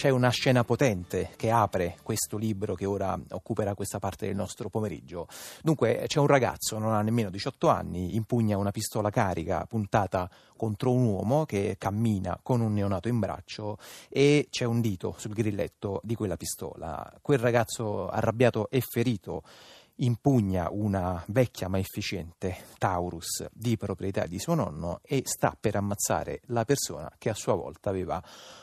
C'è una scena potente che apre questo libro che ora occuperà questa parte del nostro pomeriggio. Dunque c'è un ragazzo, non ha nemmeno 18 anni, impugna una pistola carica puntata contro un uomo che cammina con un neonato in braccio e c'è un dito sul grilletto di quella pistola. Quel ragazzo arrabbiato e ferito impugna una vecchia ma efficiente Taurus di proprietà di suo nonno e sta per ammazzare la persona che a sua volta aveva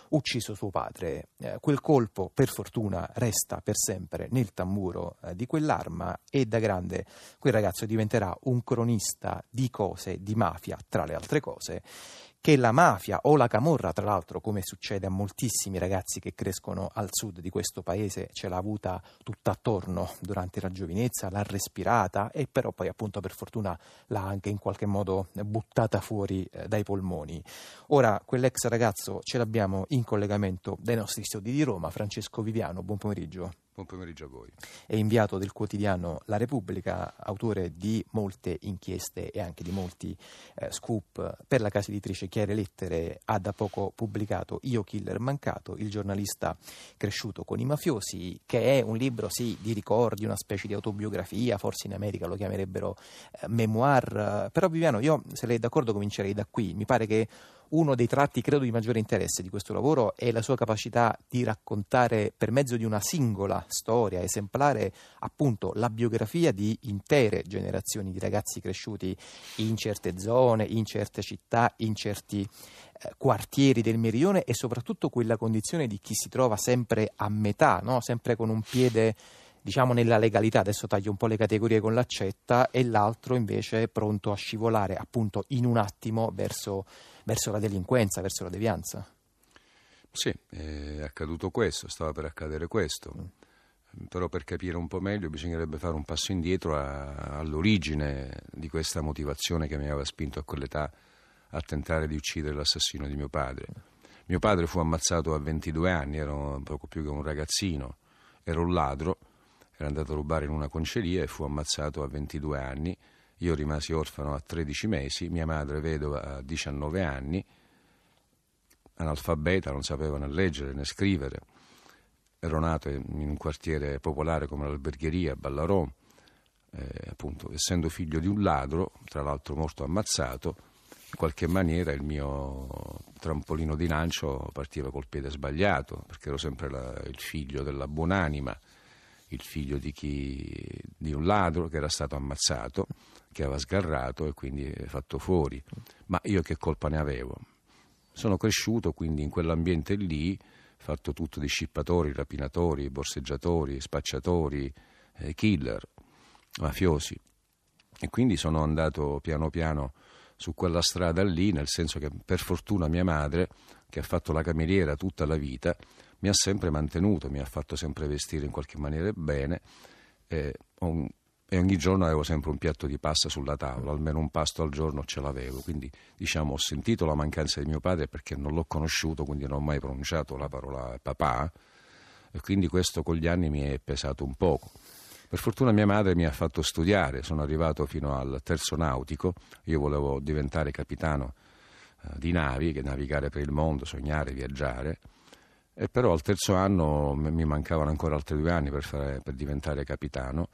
ucciso suo padre. Eh, quel colpo, per fortuna, resta per sempre nel tamburo eh, di quell'arma e da grande quel ragazzo diventerà un cronista di cose di mafia, tra le altre cose che la mafia o la camorra, tra l'altro, come succede a moltissimi ragazzi che crescono al sud di questo paese, ce l'ha avuta tutta attorno durante la giovinezza, l'ha respirata e però poi appunto per fortuna l'ha anche in qualche modo buttata fuori eh, dai polmoni. Ora quell'ex ragazzo ce l'abbiamo in collegamento dai nostri studi di Roma, Francesco Viviano, buon pomeriggio. Buon pomeriggio a voi. È inviato del quotidiano La Repubblica, autore di molte inchieste e anche di molti eh, scoop per la casa editrice Chiare Lettere. Ha da poco pubblicato Io Killer Mancato, il giornalista cresciuto con i mafiosi, che è un libro sì di ricordi, una specie di autobiografia, forse in America lo chiamerebbero eh, memoir. Però Viviano, io se lei è d'accordo comincerei da qui. Mi pare che uno dei tratti, credo, di maggiore interesse di questo lavoro è la sua capacità di raccontare per mezzo di una singola storia esemplare appunto la biografia di intere generazioni di ragazzi cresciuti in certe zone, in certe città, in certi eh, quartieri del meridione e soprattutto quella condizione di chi si trova sempre a metà, no? sempre con un piede diciamo nella legalità, adesso taglio un po' le categorie con l'accetta, e l'altro invece pronto a scivolare appunto in un attimo verso, verso la delinquenza, verso la devianza. Sì, è accaduto questo, stava per accadere questo. Mm. Però per capire un po' meglio bisognerebbe fare un passo indietro a, all'origine di questa motivazione che mi aveva spinto a quell'età a tentare di uccidere l'assassino di mio padre. Mio padre fu ammazzato a 22 anni, ero poco più che un ragazzino, ero un ladro era andato a rubare in una conceria e fu ammazzato a 22 anni. Io rimasi orfano a 13 mesi, mia madre vedova a 19 anni, analfabeta, non sapeva né leggere né scrivere. Ero nato in un quartiere popolare come l'Albergheria Ballarò, eh, appunto, essendo figlio di un ladro, tra l'altro morto ammazzato, in qualche maniera il mio trampolino di lancio partiva col piede sbagliato, perché ero sempre la, il figlio della buonanima il figlio di, chi, di un ladro che era stato ammazzato, che aveva sgarrato e quindi fatto fuori. Ma io che colpa ne avevo? Sono cresciuto quindi in quell'ambiente lì, fatto tutto di scippatori, rapinatori, borseggiatori, spacciatori, eh, killer, mafiosi. E quindi sono andato piano piano su quella strada lì, nel senso che per fortuna mia madre, che ha fatto la cameriera tutta la vita, mi ha sempre mantenuto, mi ha fatto sempre vestire in qualche maniera bene e, un, e, ogni giorno avevo sempre un piatto di pasta sulla tavola, almeno un pasto al giorno ce l'avevo, quindi diciamo ho sentito la mancanza di mio padre perché non l'ho conosciuto, quindi non ho mai pronunciato la parola papà e quindi questo con gli anni mi è pesato un poco. Per fortuna mia madre mi ha fatto studiare, sono arrivato fino al terzo nautico, io volevo diventare capitano eh, di navi, navigare per il mondo, sognare, viaggiare e però al terzo anno mi mancavano ancora altri due anni per, fare, per diventare capitano.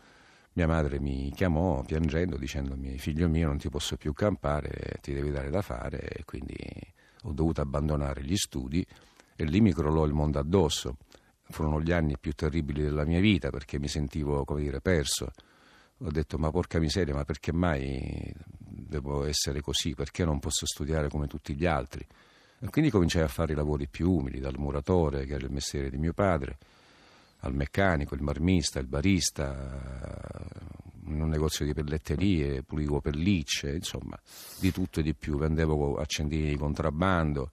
Mia madre mi chiamò piangendo dicendomi figlio mio non ti posso più campare, ti devi dare da fare e quindi ho dovuto abbandonare gli studi e lì mi crollò il mondo addosso. Furono gli anni più terribili della mia vita perché mi sentivo, come dire, perso. Ho detto ma porca miseria, ma perché mai devo essere così? Perché non posso studiare come tutti gli altri? Quindi cominciai a fare i lavori più umili, dal muratore, che era il mestiere di mio padre, al meccanico, il marmista, il barista, in un negozio di pelletterie, pulivo pellicce, insomma, di tutto e di più. Vendevo accendini di contrabbando,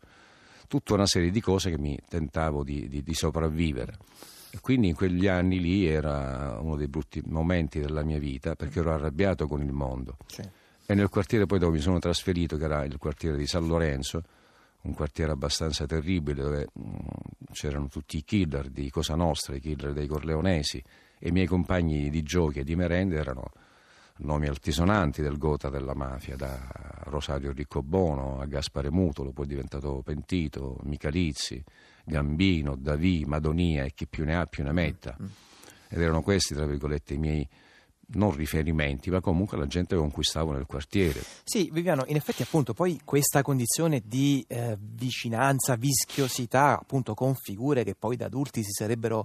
tutta una serie di cose che mi tentavo di, di, di sopravvivere. E quindi in quegli anni lì era uno dei brutti momenti della mia vita perché ero arrabbiato con il mondo. Sì. E nel quartiere poi dove mi sono trasferito, che era il quartiere di San Lorenzo, un quartiere abbastanza terribile dove mm, c'erano tutti i killer di Cosa Nostra, i killer dei Corleonesi e i miei compagni di giochi e di merende erano nomi altisonanti del gota della mafia, da Rosario Riccobono a Gaspare Mutolo, poi diventato pentito, Michalizzi, Gambino, Davì, Madonia e chi più ne ha più ne metta. Mm. Ed erano questi, tra virgolette, i miei non riferimenti, ma comunque la gente che conquistavo nel quartiere. Sì, Viviano, in effetti appunto poi questa condizione di eh, vicinanza, vischiosità appunto con figure che poi da adulti si sarebbero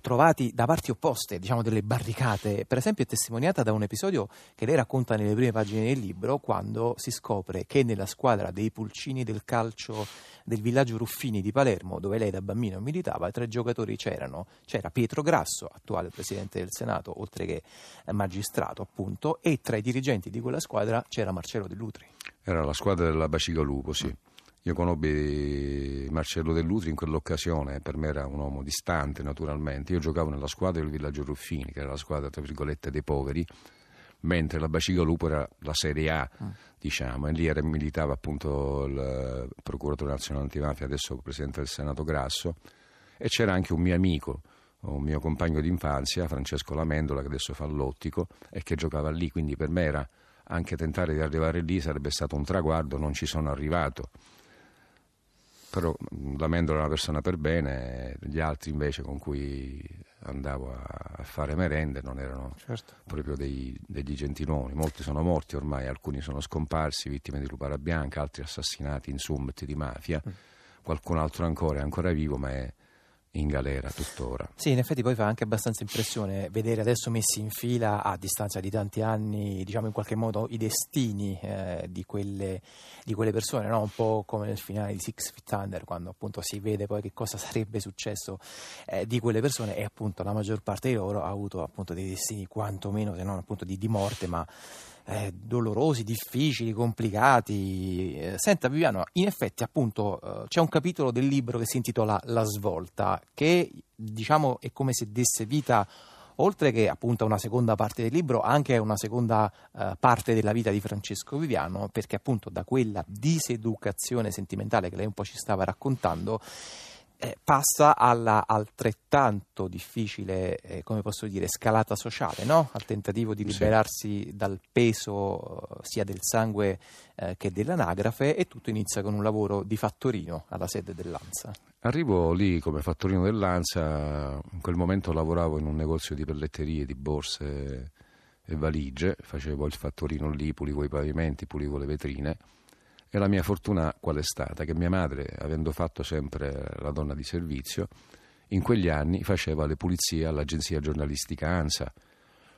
trovati da parti opposte, diciamo delle barricate, per esempio è testimoniata da un episodio che lei racconta nelle prime pagine del libro quando si scopre che nella squadra dei pulcini del calcio del villaggio Ruffini di Palermo, dove lei da bambino militava, tre giocatori c'erano. C'era Pietro Grasso, attuale presidente del Senato, oltre che magistrato appunto, e tra i dirigenti di quella squadra c'era Marcello Dell'Utri. Era la squadra della Baciga Lupo, sì. Io conobbi Marcello Dell'Utri in quell'occasione, per me era un uomo distante naturalmente. Io giocavo nella squadra del Villaggio Ruffini, che era la squadra tra virgolette dei poveri, mentre la Baciga Lupo era la Serie A, mm. diciamo, e lì era, militava appunto il procuratore nazionale antimafia, adesso presidente del Senato Grasso, e c'era anche un mio amico, un mio compagno d'infanzia, Francesco Lamendola, che adesso fa l'ottico e che giocava lì, quindi per me era anche tentare di arrivare lì sarebbe stato un traguardo, non ci sono arrivato però Lamendo era una persona per bene, gli altri invece con cui andavo a fare merende non erano certo. proprio dei, degli gentiluomini, molti sono morti ormai, alcuni sono scomparsi, vittime di Lupara Bianca, altri assassinati in summit di mafia, mm. qualcun altro ancora è ancora vivo ma è in galera tuttora. Sì, in effetti poi fa anche abbastanza impressione vedere adesso messi in fila a distanza di tanti anni, diciamo in qualche modo, i destini eh, di, quelle, di, quelle, persone, no? un po' come nel finale di Six Feet Under, quando appunto si vede poi che cosa sarebbe successo eh, di quelle persone e appunto la maggior parte di loro ha avuto appunto dei destini quantomeno, se non appunto di, di morte, ma eh, dolorosi, difficili, complicati. Eh, senta Viviano, in effetti appunto eh, c'è un capitolo del libro che si intitola La svolta, che diciamo è come se desse vita oltre che appunto a una seconda parte del libro, anche a una seconda uh, parte della vita di Francesco Viviano, perché appunto da quella diseducazione sentimentale che lei un po' ci stava raccontando, eh, passa alla altrettanto difficile, eh, come posso dire, scalata sociale, no? al tentativo di liberarsi sì. dal peso eh, sia del sangue eh, che dell'anagrafe e tutto inizia con un lavoro di fattorino alla sede dell'ANSA. Arrivo lì come fattorino dell'ANSA, in quel momento lavoravo in un negozio di pelletterie, di borse e valigie, facevo il fattorino lì, pulivo i pavimenti, pulivo le vetrine e la mia fortuna qual è stata? Che mia madre, avendo fatto sempre la donna di servizio, in quegli anni faceva le pulizie all'agenzia giornalistica ANSA.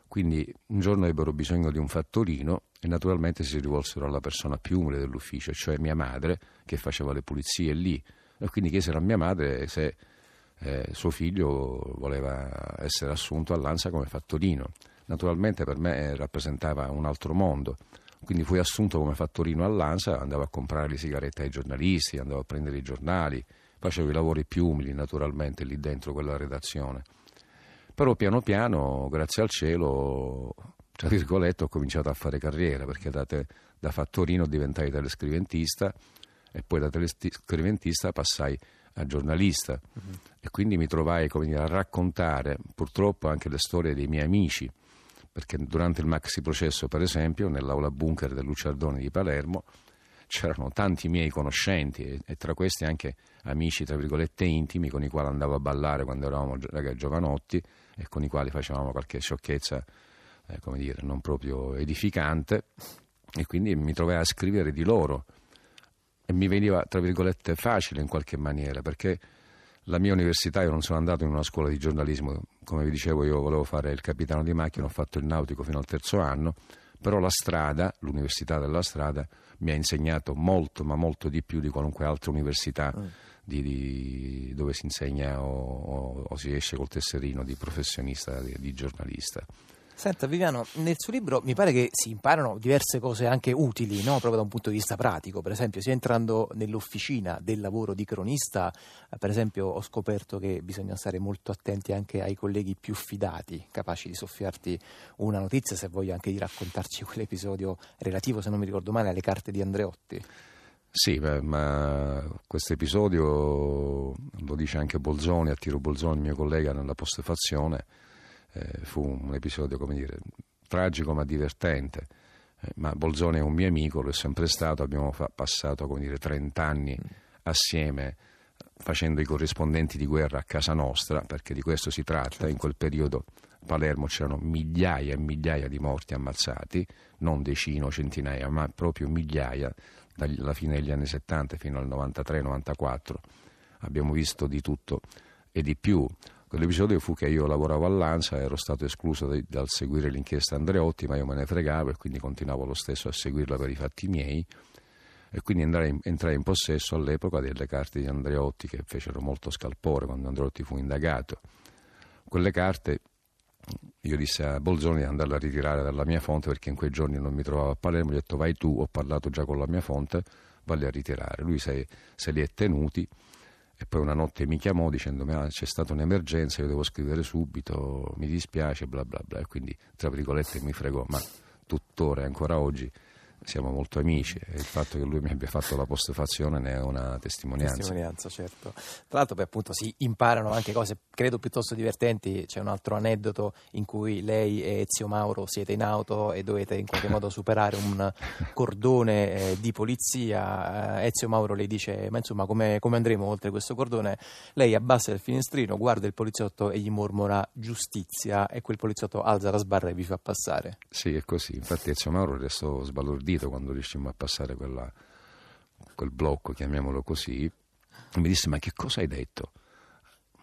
Quindi un giorno ebbero bisogno di un fattorino e naturalmente si rivolsero alla persona più umile dell'ufficio, cioè mia madre, che faceva le pulizie lì. E quindi chiesero a mia madre se eh, suo figlio voleva essere assunto all'ANSA come fattorino. Naturalmente per me rappresentava un altro mondo quindi fui assunto come fattorino all'ANSA, andavo a comprare le sigarette ai giornalisti, andavo a prendere i giornali, facevo i lavori più umili naturalmente lì dentro quella redazione. Però piano piano, grazie al cielo, tra virgolette, ho cominciato a fare carriera perché da, te, da fattorino diventai telescriventista e poi da telescriventista passai a giornalista uh-huh. e quindi mi trovai dire, a raccontare purtroppo anche le storie dei miei amici perché durante il maxi processo, per esempio, nell'aula bunker del Luciardone di Palermo c'erano tanti miei conoscenti e, e, tra questi anche amici, tra virgolette, intimi con i quali andavo a ballare quando eravamo giovanotti e con i quali facevamo qualche sciocchezza, eh, come dire, non proprio edificante e quindi mi trovai a scrivere di loro. E mi veniva, tra virgolette, facile in qualche maniera perché la mia università, io non sono andato in una scuola di giornalismo, come vi dicevo io volevo fare il capitano di macchina, ho fatto il nautico fino al terzo anno, però la strada, l'università della strada, mi ha insegnato molto, ma molto di più di qualunque altra università mm. di, di, dove si insegna o, o, o, si esce col tesserino di professionista, di, di giornalista. Senta Viviano, nel suo libro mi pare che si imparano diverse cose anche utili, no? proprio da un punto di vista pratico. Per esempio, sia entrando nell'officina del lavoro di cronista, eh, per esempio ho scoperto che bisogna stare molto attenti anche ai colleghi più fidati, capaci di soffiarti una notizia, se voglio anche di raccontarci quell'episodio relativo, se non mi ricordo male, alle carte di Andreotti. Sì, beh, ma questo episodio lo dice anche Bolzoni, Attiro Bolzoni, mio collega nella postfazione eh, fu un episodio, come dire, tragico ma divertente. Eh, ma Bolzone è un mio amico, lo è sempre stato, abbiamo fa- passato come dire, 30 anni assieme facendo i corrispondenti di guerra a casa nostra, perché di questo si tratta, certo. in quel periodo a Palermo c'erano migliaia e migliaia di morti ammazzati, non decine o centinaia, ma proprio migliaia, dalla fine degli anni 70 fino al 93-94. Abbiamo visto di tutto e di più. Quell'episodio fu che io lavoravo all'ANSA, ero stato escluso dal seguire l'inchiesta Andreotti, ma io me ne fregavo e quindi continuavo lo stesso a seguirla per i fatti miei e quindi entrai in, entrai in possesso all'epoca delle carte di Andreotti che fecero molto scalpore quando Andreotti fu indagato. Quelle carte io dissi a Bolzoni di andarle a ritirare dalla mia fonte perché in quei giorni non mi trovavo a Palermo, gli ho detto vai tu, ho parlato già con la mia fonte, valli a ritirare. Lui se, se li è tenuti e poi una notte mi chiamò dicendomi ah, c'è stata un'emergenza, io devo scrivere subito, mi dispiace, bla bla bla. E quindi, tra virgolette, mi fregò, ma tuttora e ancora oggi siamo molto amici e il fatto che lui mi abbia fatto la postfazione ne è una testimonianza. Testimonianza, certo. Tra l'altro poi appunto si imparano anche cose credo piuttosto divertenti, c'è un altro aneddoto in cui lei e Ezio Mauro siete in auto e dovete in qualche modo superare un cordone eh, di polizia, eh, Ezio Mauro le dice ma insomma come, come andremo oltre questo cordone? Lei abbassa il finestrino, guarda il poliziotto e gli mormora giustizia e quel poliziotto alza la sbarra e vi fa passare. Sì, è così, infatti Ezio Mauro restò sbalordito stordito quando riuscimmo a passare quella, quel blocco, chiamiamolo così, mi disse ma che cosa hai detto?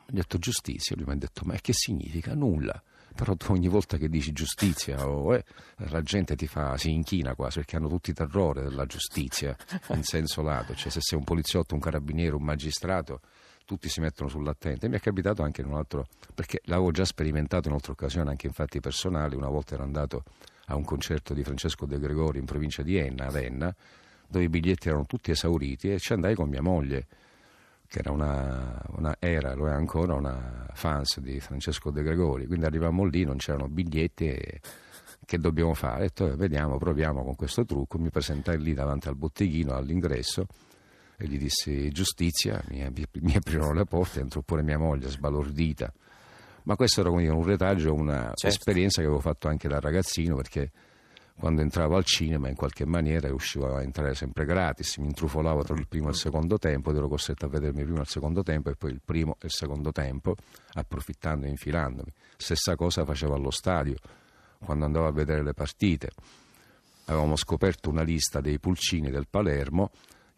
Gli ho detto giustizia, lui mi ha detto ma che significa? Nulla. Però tu ogni volta che dici giustizia oh, eh, la gente ti fa, si inchina quasi perché hanno tutti terrore della giustizia in senso lato. Cioè se sei un poliziotto, un carabiniere, un magistrato, tutti si mettono sull'attente. Mi è capitato anche in un altro, perché l'avevo già sperimentato in un'altra occasione, anche in fatti personali. Una volta ero andato a un concerto di Francesco De Gregori in provincia di Enna, ad Enna, dove i biglietti erano tutti esauriti e ci andai con mia moglie, che era una, una era, lo è ancora, una fans di Francesco De Gregori. Quindi arrivammo lì, non c'erano biglietti e che dobbiamo fare? Ho detto, eh, vediamo, proviamo con questo trucco. Mi presentai lì davanti al botteghino, all'ingresso, e gli dissi giustizia, mi, mi aprirono le porte, entrò pure mia moglie sbalordita ma questo era dire, un retaggio, un'esperienza certo. che avevo fatto anche da ragazzino perché quando entravo al cinema in qualche maniera riuscivo a entrare sempre gratis, mi intrufolavo tra il primo e il secondo tempo ed ero costretto a vedermi prima il secondo tempo e poi il primo e il secondo tempo, approfittando e infilandomi. Stessa cosa facevo allo stadio, quando andavo a vedere le partite. Avevamo scoperto una lista dei pulcini del Palermo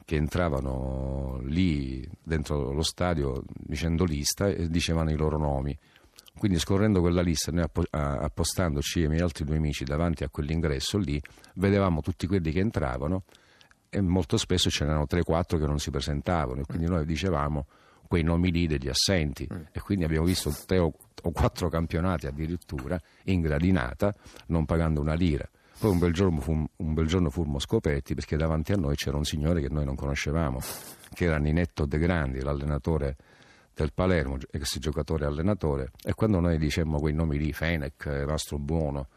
che entravano lì dentro lo stadio dicendo lista e dicevano i loro nomi. Quindi scorrendo quella lista, noi appostandoci e i miei altri due amici davanti a quell'ingresso lì, vedevamo tutti quelli che entravano e molto spesso ce n'erano 3-4 che non si presentavano e quindi noi dicevamo quei nomi lì degli assenti mm. e quindi abbiamo visto tre o, quattro campionati addirittura in gradinata non pagando una lira. Poi un bel, giorno, un bel giorno fummo scoperti perché davanti a noi c'era un signore che noi non conoscevamo, che era Ninetto De Grandi, l'allenatore del Palermo, ex giocatore allenatore, e quando noi dicemmo quei nomi lì, Fenech, Mastro Buono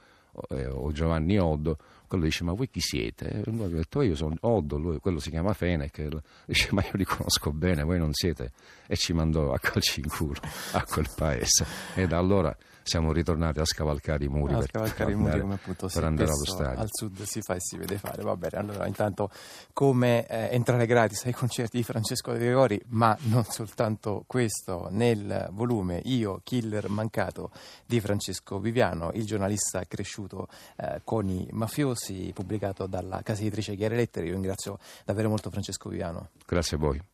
eh, o Giovanni Oddo, quello dice ma voi chi siete? E noi abbiamo detto io sono Oddo, lui, quello si chiama Fenech, dice ma io li conosco bene, voi non siete, e ci mandò a calci in culo a quel paese. E da allora siamo ritornati a scavalcare i muri, a per, scavalcare andare, i muri come appunto per andare allo stadio. Al sud si fa e si vede fare. Va bene, allora intanto come eh, entrare gratis ai concerti di Francesco De Gregori, ma non soltanto questo, nel volume Io, Killer Mancato di Francesco Viviano, il giornalista cresciuto eh, con i mafiosi, pubblicato dalla casa editrice Chiare Lettere. Io ringrazio davvero molto Francesco Viviano. Grazie a voi.